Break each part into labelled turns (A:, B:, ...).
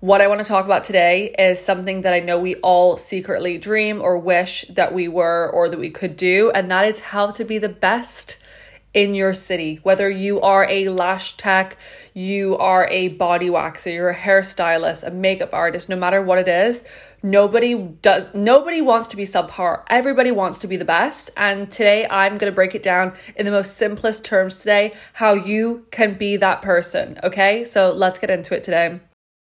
A: What I want to talk about today is something that I know we all secretly dream or wish that we were or that we could do, and that is how to be the best in your city. Whether you are a lash tech, you are a body waxer, you're a hairstylist, a makeup artist, no matter what it is, nobody does nobody wants to be subpar. Everybody wants to be the best. And today I'm going to break it down in the most simplest terms today how you can be that person, okay? So let's get into it today.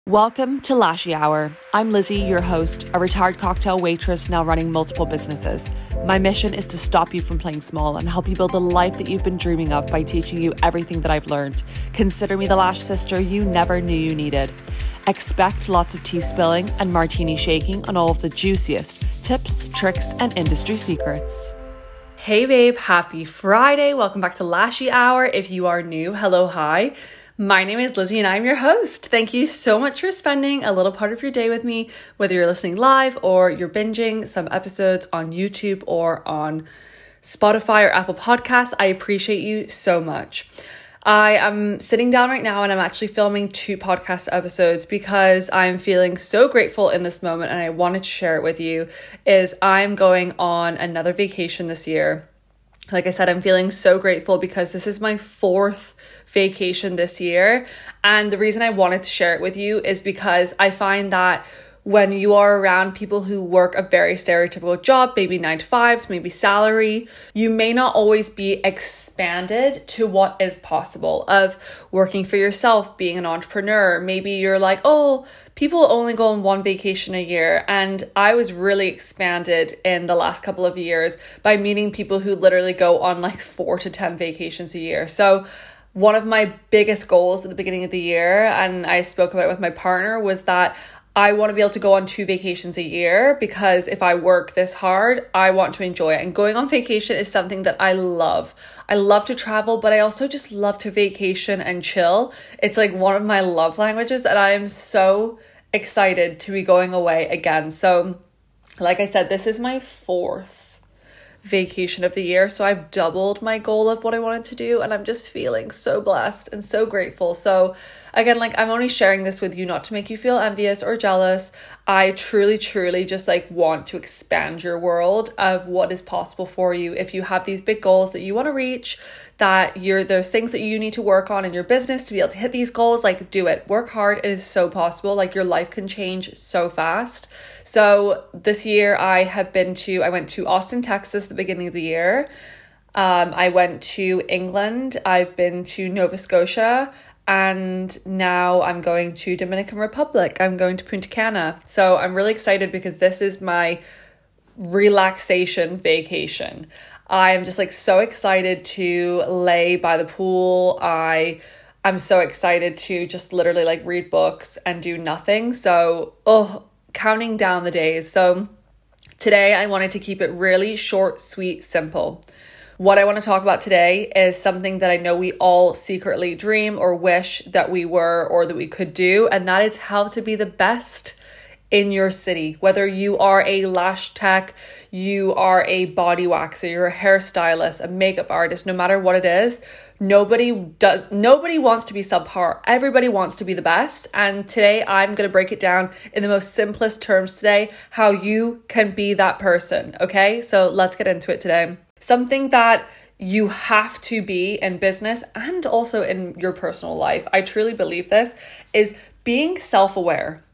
A: Welcome to Lashy Hour. I'm Lizzie, your host, a retired cocktail waitress now running multiple businesses. My mission is to stop you from playing small and help you build the life that you've been dreaming of by teaching you everything that I've learned. Consider me the lash sister you never knew you needed. Expect lots of tea spilling and martini shaking on all of the juiciest tips, tricks, and industry secrets. Hey babe, happy Friday. Welcome back to Lashy Hour. If you are new, hello, hi. My name is Lizzie and I'm your host. Thank you so much for spending a little part of your day with me, whether you're listening live or you're binging some episodes on YouTube or on Spotify or Apple Podcasts. I appreciate you so much. I am sitting down right now and I'm actually filming two podcast episodes because I'm feeling so grateful in this moment and I wanted to share it with you is I'm going on another vacation this year. Like I said, I'm feeling so grateful because this is my fourth vacation this year. And the reason I wanted to share it with you is because I find that when you are around people who work a very stereotypical job, maybe nine to five, maybe salary, you may not always be expanded to what is possible of working for yourself, being an entrepreneur. Maybe you're like, oh, people only go on one vacation a year. And I was really expanded in the last couple of years by meeting people who literally go on like four to 10 vacations a year. So one of my biggest goals at the beginning of the year, and I spoke about it with my partner, was that I want to be able to go on two vacations a year because if I work this hard, I want to enjoy it. And going on vacation is something that I love. I love to travel, but I also just love to vacation and chill. It's like one of my love languages, and I am so excited to be going away again. So, like I said, this is my fourth vacation of the year. So I've doubled my goal of what I wanted to do, and I'm just feeling so blessed and so grateful. So, again, like I'm only sharing this with you not to make you feel envious or jealous. I truly, truly just like want to expand your world of what is possible for you if you have these big goals that you want to reach, that you're there's things that you need to work on in your business to be able to hit these goals. Like, do it, work hard. It is so possible. Like, your life can change so fast. So, this year I have been to, I went to Austin, Texas, at the beginning of the year. Um, I went to England. I've been to Nova Scotia and now I'm going to Dominican Republic. I'm going to Punta Cana. So I'm really excited because this is my relaxation vacation. I'm just like so excited to lay by the pool. I I'm so excited to just literally like read books and do nothing. So, oh, counting down the days. So, today I wanted to keep it really short, sweet, simple. What I want to talk about today is something that I know we all secretly dream or wish that we were or that we could do, and that is how to be the best in your city. Whether you are a lash tech, you are a body waxer, you're a hairstylist, a makeup artist, no matter what it is, nobody does nobody wants to be subpar. Everybody wants to be the best. And today I'm going to break it down in the most simplest terms today how you can be that person, okay? So let's get into it today. Something that you have to be in business and also in your personal life. I truly believe this is being self-aware.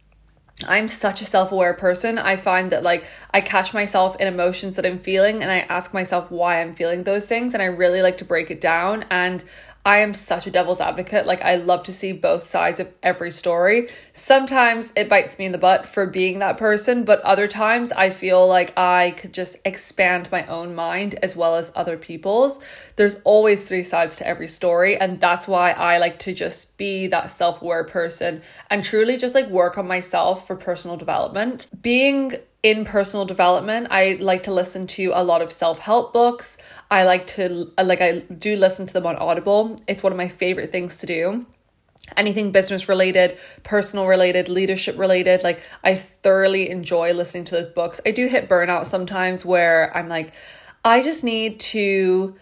A: I'm such a self aware person. I find that like I catch myself in emotions that I'm feeling and I ask myself why I'm feeling those things. And I really like to break it down. And I am such a devil's advocate. Like, I love to see both sides of every story. Sometimes it bites me in the butt for being that person, but other times I feel like I could just expand my own mind as well as other people's. There's always three sides to every story, and that's why I like to just be that self aware person and truly just like work on myself for personal development. Being in personal development, I like to listen to a lot of self help books. I like to, like, I do listen to them on Audible. It's one of my favorite things to do. Anything business related, personal related, leadership related, like, I thoroughly enjoy listening to those books. I do hit burnout sometimes where I'm like, I just need to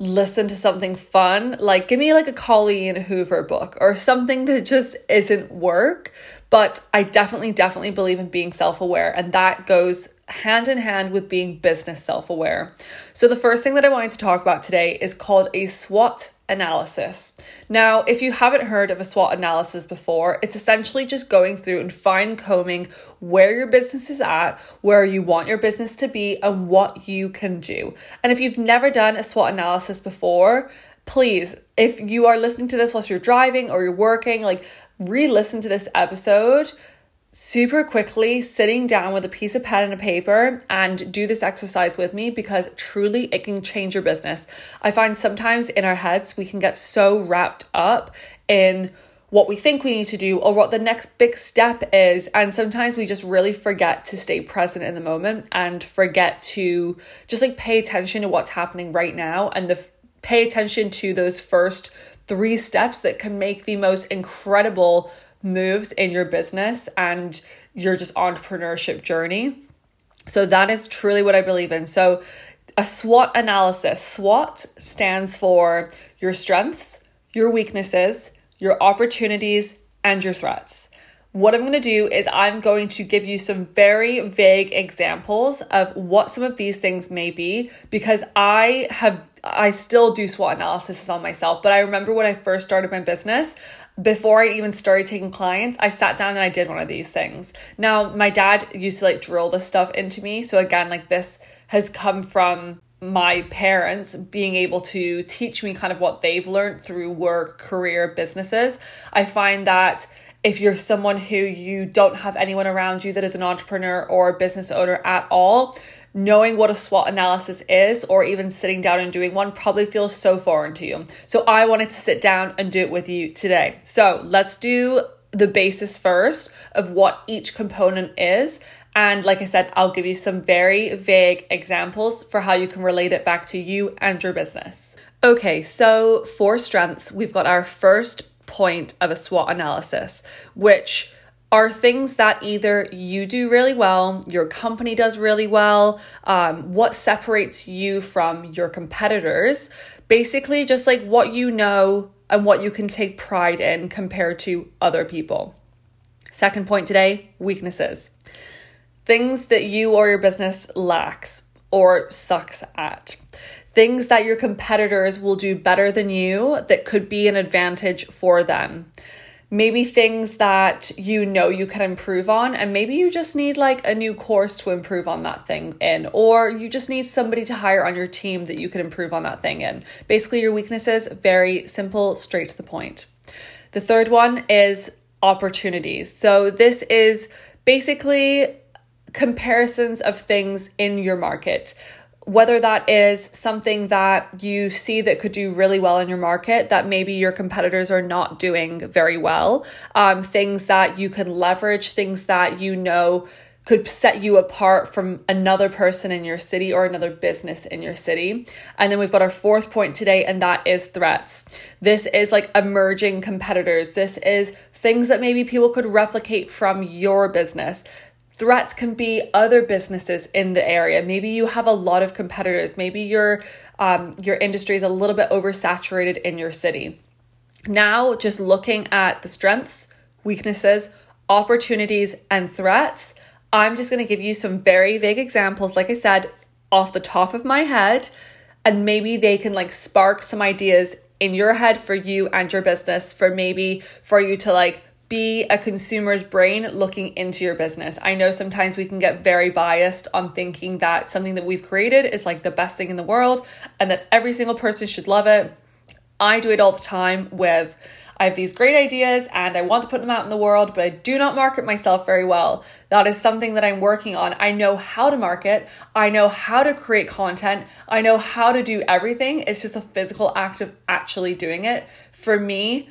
A: listen to something fun like give me like a Colleen Hoover book or something that just isn't work But I definitely, definitely believe in being self aware, and that goes hand in hand with being business self aware. So, the first thing that I wanted to talk about today is called a SWOT analysis. Now, if you haven't heard of a SWOT analysis before, it's essentially just going through and fine combing where your business is at, where you want your business to be, and what you can do. And if you've never done a SWOT analysis before, please, if you are listening to this whilst you're driving or you're working, like re listen to this episode super quickly sitting down with a piece of pen and a paper and do this exercise with me because truly it can change your business. I find sometimes in our heads we can get so wrapped up in what we think we need to do or what the next big step is. And sometimes we just really forget to stay present in the moment and forget to just like pay attention to what's happening right now and the pay attention to those first three steps that can make the most incredible moves in your business and your just entrepreneurship journey. So that is truly what I believe in. So a SWOT analysis. SWOT stands for your strengths, your weaknesses, your opportunities, and your threats. What I'm going to do is I'm going to give you some very vague examples of what some of these things may be because I have I still do SWOT analysis on myself, but I remember when I first started my business, before I even started taking clients, I sat down and I did one of these things. Now, my dad used to like drill this stuff into me. So, again, like this has come from my parents being able to teach me kind of what they've learned through work, career, businesses. I find that if you're someone who you don't have anyone around you that is an entrepreneur or a business owner at all, knowing what a SWOT analysis is or even sitting down and doing one probably feels so foreign to you. So I wanted to sit down and do it with you today. So let's do the basis first of what each component is. And like I said, I'll give you some very vague examples for how you can relate it back to you and your business. Okay, so for strengths, we've got our first point of a SWOT analysis, which are things that either you do really well, your company does really well, um, what separates you from your competitors. Basically, just like what you know and what you can take pride in compared to other people. Second point today weaknesses. Things that you or your business lacks or sucks at. Things that your competitors will do better than you that could be an advantage for them. Maybe things that you know you can improve on and maybe you just need like a new course to improve on that thing in or you just need somebody to hire on your team that you can improve on that thing in. Basically your weaknesses very simple straight to the point. The third one is opportunities. So this is basically comparisons of things in your market whether that is something that you see that could do really well in your market that maybe your competitors are not doing very well, um, things that you can leverage, things that you know could set you apart from another person in your city or another business in your city. And then we've got our fourth point today, and that is threats. This is like emerging competitors. This is things that maybe people could replicate from your business. Threats can be other businesses in the area. Maybe you have a lot of competitors. Maybe your um, your industry is a little bit oversaturated in your city. Now, just looking at the strengths, weaknesses, opportunities, and threats, I'm just going to give you some very vague examples, like I said, off the top of my head, and maybe they can like spark some ideas in your head for you and your business for maybe for you to like be a consumer's brain looking into your business. I know sometimes we can get very biased on thinking that something that we've created is like the best thing in the world and that every single person should love it. I do it all the time with I have these great ideas and I want to put them out in the world, but I do not market myself very well. That is something that I'm working on. I know how to market, I know how to create content, I know how to do everything. It's just a physical act of actually doing it. For me,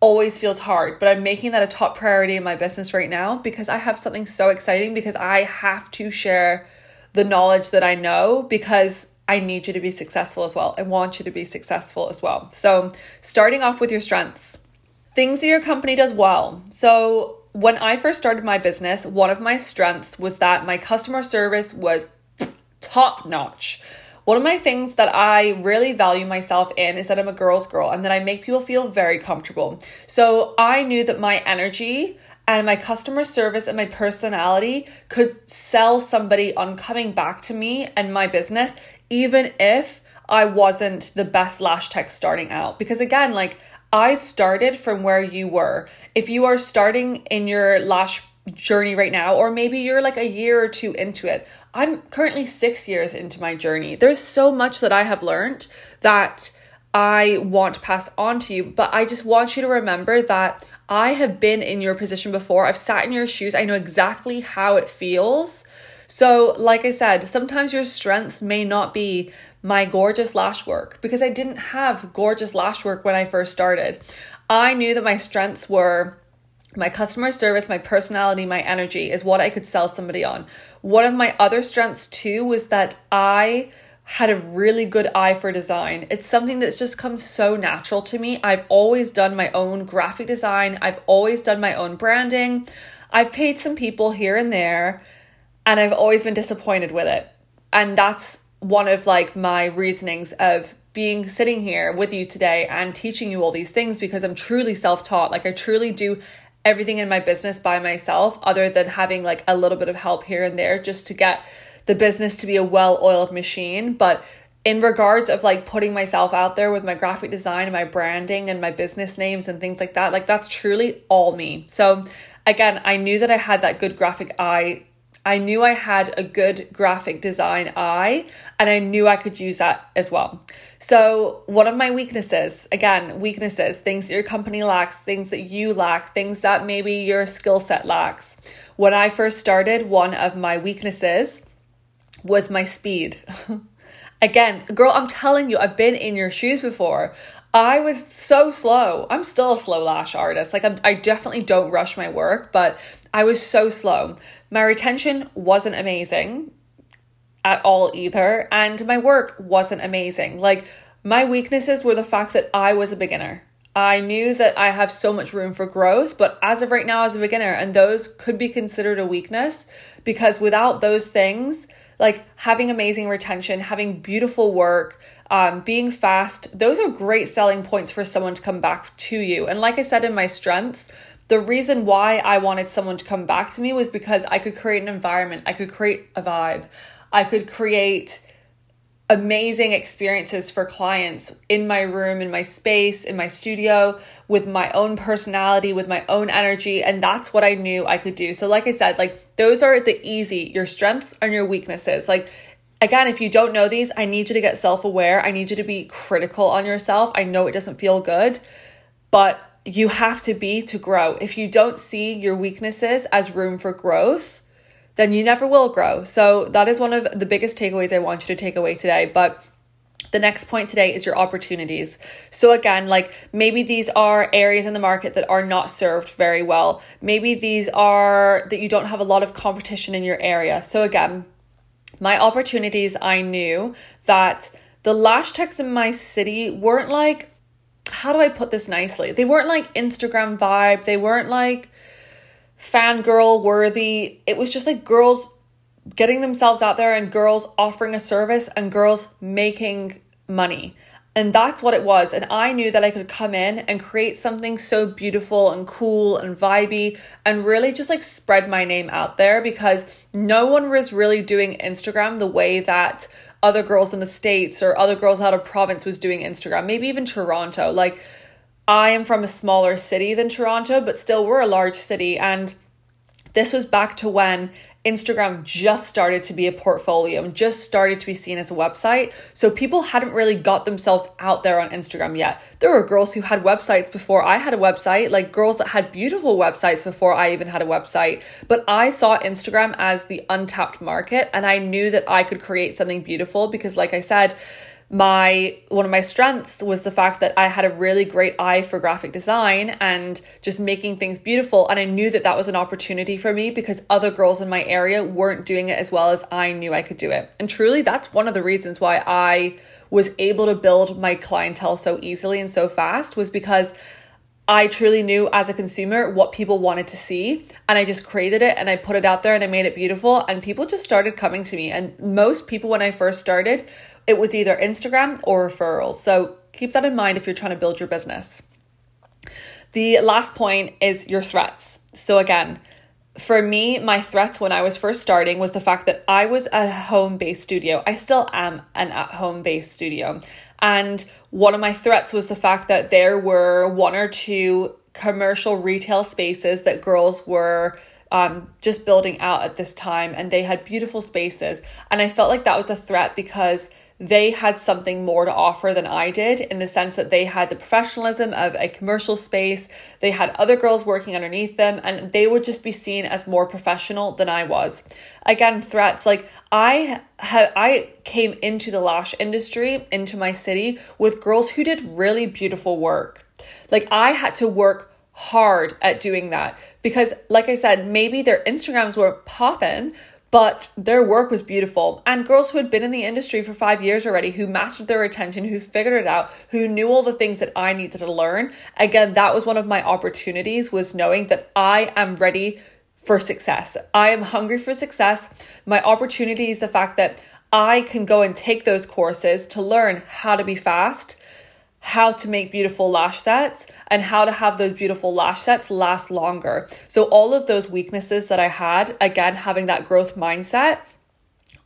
A: always feels hard, but I'm making that a top priority in my business right now because I have something so exciting because I have to share the knowledge that I know because I need you to be successful as well. I want you to be successful as well. So, starting off with your strengths, things that your company does well. So, when I first started my business, one of my strengths was that my customer service was top notch. One of my things that I really value myself in is that I'm a girl's girl and that I make people feel very comfortable. So I knew that my energy and my customer service and my personality could sell somebody on coming back to me and my business, even if I wasn't the best lash tech starting out. Because again, like I started from where you were. If you are starting in your lash journey right now, or maybe you're like a year or two into it, I'm currently six years into my journey. There's so much that I have learned that I want to pass on to you, but I just want you to remember that I have been in your position before. I've sat in your shoes. I know exactly how it feels. So, like I said, sometimes your strengths may not be my gorgeous lash work because I didn't have gorgeous lash work when I first started. I knew that my strengths were my customer service, my personality, my energy is what I could sell somebody on. One of my other strengths too was that I had a really good eye for design. It's something that's just come so natural to me. I've always done my own graphic design, I've always done my own branding. I've paid some people here and there, and I've always been disappointed with it. And that's one of like my reasonings of being sitting here with you today and teaching you all these things because I'm truly self-taught. Like I truly do everything in my business by myself other than having like a little bit of help here and there just to get the business to be a well-oiled machine, but in regards of like putting myself out there with my graphic design and my branding and my business names and things like that, like that's truly all me. So again, I knew that I had that good graphic eye I knew I had a good graphic design eye and I knew I could use that as well. So, one of my weaknesses, again, weaknesses, things that your company lacks, things that you lack, things that maybe your skill set lacks. When I first started, one of my weaknesses was my speed. again, girl, I'm telling you, I've been in your shoes before. I was so slow. I'm still a slow lash artist. Like I'm, I definitely don't rush my work, but I was so slow. My retention wasn't amazing at all either, and my work wasn't amazing. Like my weaknesses were the fact that I was a beginner. I knew that I have so much room for growth, but as of right now, as a beginner, and those could be considered a weakness because without those things, like having amazing retention, having beautiful work, um, being fast, those are great selling points for someone to come back to you. And like I said in my strengths, the reason why I wanted someone to come back to me was because I could create an environment, I could create a vibe, I could create amazing experiences for clients in my room, in my space, in my studio, with my own personality, with my own energy. And that's what I knew I could do. So, like I said, like those are the easy, your strengths and your weaknesses. Like, again, if you don't know these, I need you to get self aware. I need you to be critical on yourself. I know it doesn't feel good, but you have to be to grow. If you don't see your weaknesses as room for growth, then you never will grow. So that is one of the biggest takeaways I want you to take away today. But the next point today is your opportunities. So, again, like maybe these are areas in the market that are not served very well. Maybe these are that you don't have a lot of competition in your area. So, again, my opportunities, I knew that the lash techs in my city weren't like, how do I put this nicely? They weren't like Instagram vibe. They weren't like, fangirl worthy. It was just like girls getting themselves out there and girls offering a service and girls making money. And that's what it was. And I knew that I could come in and create something so beautiful and cool and vibey and really just like spread my name out there because no one was really doing Instagram the way that other girls in the States or other girls out of province was doing Instagram, maybe even Toronto. Like I am from a smaller city than Toronto, but still we're a large city. And this was back to when Instagram just started to be a portfolio and just started to be seen as a website. So people hadn't really got themselves out there on Instagram yet. There were girls who had websites before I had a website, like girls that had beautiful websites before I even had a website. But I saw Instagram as the untapped market and I knew that I could create something beautiful because, like I said, my one of my strengths was the fact that I had a really great eye for graphic design and just making things beautiful and I knew that that was an opportunity for me because other girls in my area weren't doing it as well as I knew I could do it. And truly that's one of the reasons why I was able to build my clientele so easily and so fast was because I truly knew as a consumer what people wanted to see. And I just created it and I put it out there and I made it beautiful. And people just started coming to me. And most people, when I first started, it was either Instagram or referrals. So keep that in mind if you're trying to build your business. The last point is your threats. So, again, for me, my threats when I was first starting was the fact that I was a home based studio. I still am an at home based studio. And one of my threats was the fact that there were one or two commercial retail spaces that girls were um, just building out at this time, and they had beautiful spaces. And I felt like that was a threat because they had something more to offer than I did in the sense that they had the professionalism of a commercial space, they had other girls working underneath them, and they would just be seen as more professional than I was. Again, threats like I had I came into the lash industry, into my city with girls who did really beautiful work. Like I had to work hard at doing that because like I said, maybe their Instagrams weren't popping, but their work was beautiful. And girls who had been in the industry for five years already, who mastered their retention, who figured it out, who knew all the things that I needed to learn. Again, that was one of my opportunities was knowing that I am ready for success. I am hungry for success. My opportunity is the fact that I can go and take those courses to learn how to be fast, how to make beautiful lash sets and how to have those beautiful lash sets last longer. So, all of those weaknesses that I had, again, having that growth mindset,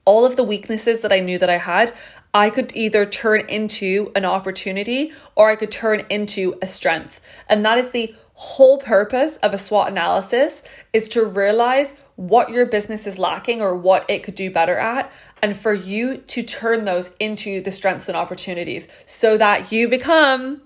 A: all of the weaknesses that I knew that I had, I could either turn into an opportunity or I could turn into a strength. And that is the whole purpose of a SWOT analysis is to realize what your business is lacking or what it could do better at and for you to turn those into the strengths and opportunities so that you become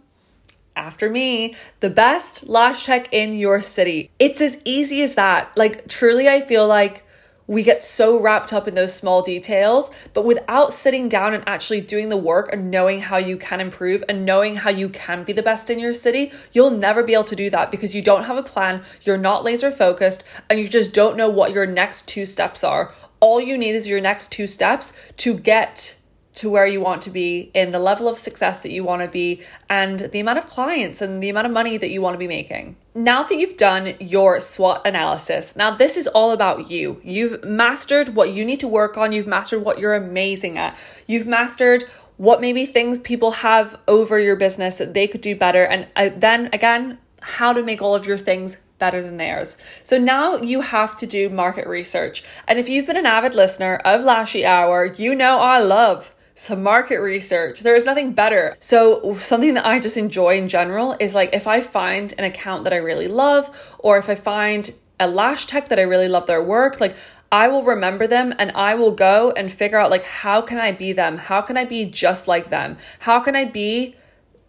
A: after me, the best lash tech in your city. It's as easy as that. Like, truly, I feel like we get so wrapped up in those small details, but without sitting down and actually doing the work and knowing how you can improve and knowing how you can be the best in your city, you'll never be able to do that because you don't have a plan, you're not laser focused, and you just don't know what your next two steps are. All you need is your next two steps to get to where you want to be in the level of success that you want to be and the amount of clients and the amount of money that you want to be making. Now that you've done your SWOT analysis, now this is all about you. You've mastered what you need to work on, you've mastered what you're amazing at, you've mastered what maybe things people have over your business that they could do better, and uh, then again, how to make all of your things better than theirs. So now you have to do market research. And if you've been an avid listener of Lashy Hour, you know I love some market research. There is nothing better. So, something that I just enjoy in general is like if I find an account that I really love, or if I find a lash tech that I really love their work, like I will remember them and I will go and figure out like how can I be them? How can I be just like them? How can I be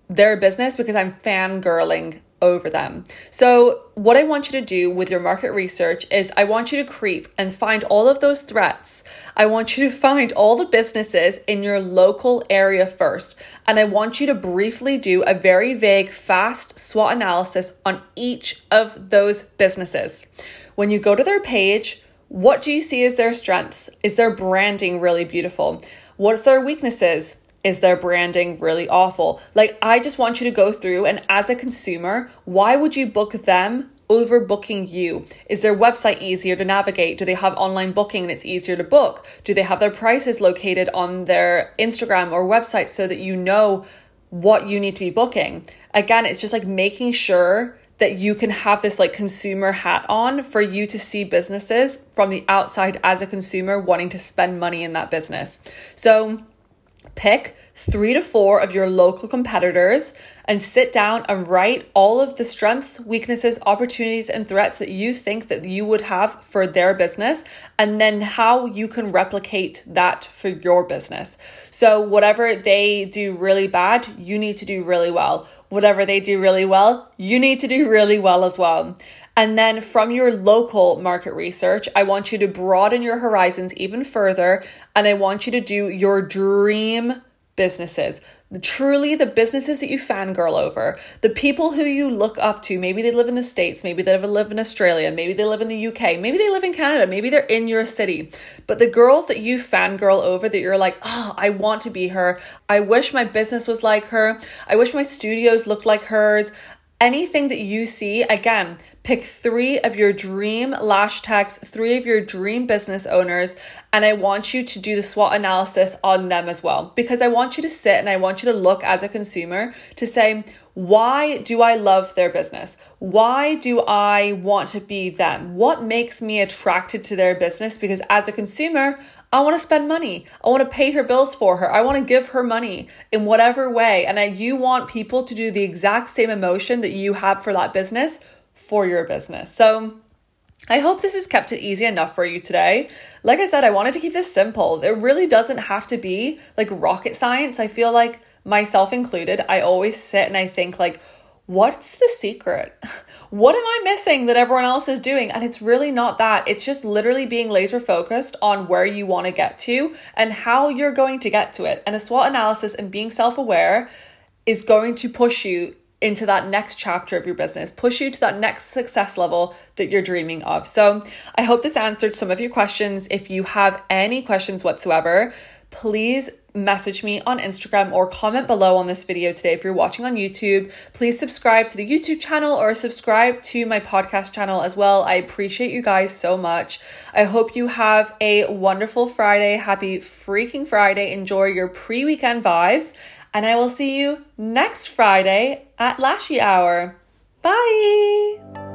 A: their business because I'm fangirling over them. So, what I want you to do with your market research is I want you to creep and find all of those threats. I want you to find all the businesses in your local area first. And I want you to briefly do a very vague, fast SWOT analysis on each of those businesses. When you go to their page, what do you see as their strengths? Is their branding really beautiful? What's their weaknesses? Is their branding really awful? Like, I just want you to go through and as a consumer, why would you book them over booking you? Is their website easier to navigate? Do they have online booking and it's easier to book? Do they have their prices located on their Instagram or website so that you know what you need to be booking? Again, it's just like making sure that you can have this like consumer hat on for you to see businesses from the outside as a consumer wanting to spend money in that business. So, Pick three to four of your local competitors and sit down and write all of the strengths, weaknesses, opportunities, and threats that you think that you would have for their business, and then how you can replicate that for your business. So, whatever they do really bad, you need to do really well. Whatever they do really well, you need to do really well as well. And then from your local market research, I want you to broaden your horizons even further. And I want you to do your dream businesses. Truly, the businesses that you fangirl over, the people who you look up to. Maybe they live in the States, maybe they live in Australia, maybe they live in the UK, maybe they live in Canada, maybe they're in your city. But the girls that you fangirl over that you're like, oh, I want to be her. I wish my business was like her. I wish my studios looked like hers anything that you see, again, pick three of your dream lash techs, three of your dream business owners, and I want you to do the SWOT analysis on them as well. Because I want you to sit and I want you to look as a consumer to say, Why do I love their business? Why do I want to be them? What makes me attracted to their business? Because as a consumer, I want to spend money. I want to pay her bills for her. I want to give her money in whatever way. And I, you want people to do the exact same emotion that you have for that business for your business. So, I hope this has kept it easy enough for you today. Like I said, I wanted to keep this simple. It really doesn't have to be like rocket science. I feel like myself included, I always sit and I think like, what's the secret? What am I missing that everyone else is doing? And it's really not that. It's just literally being laser focused on where you want to get to and how you're going to get to it. And a SWOT analysis and being self aware is going to push you into that next chapter of your business, push you to that next success level that you're dreaming of. So, I hope this answered some of your questions. If you have any questions whatsoever, please message me on Instagram or comment below on this video today if you're watching on YouTube. Please subscribe to the YouTube channel or subscribe to my podcast channel as well. I appreciate you guys so much. I hope you have a wonderful Friday. Happy freaking Friday. Enjoy your pre weekend vibes. And I will see you next Friday at Lashy Hour. Bye.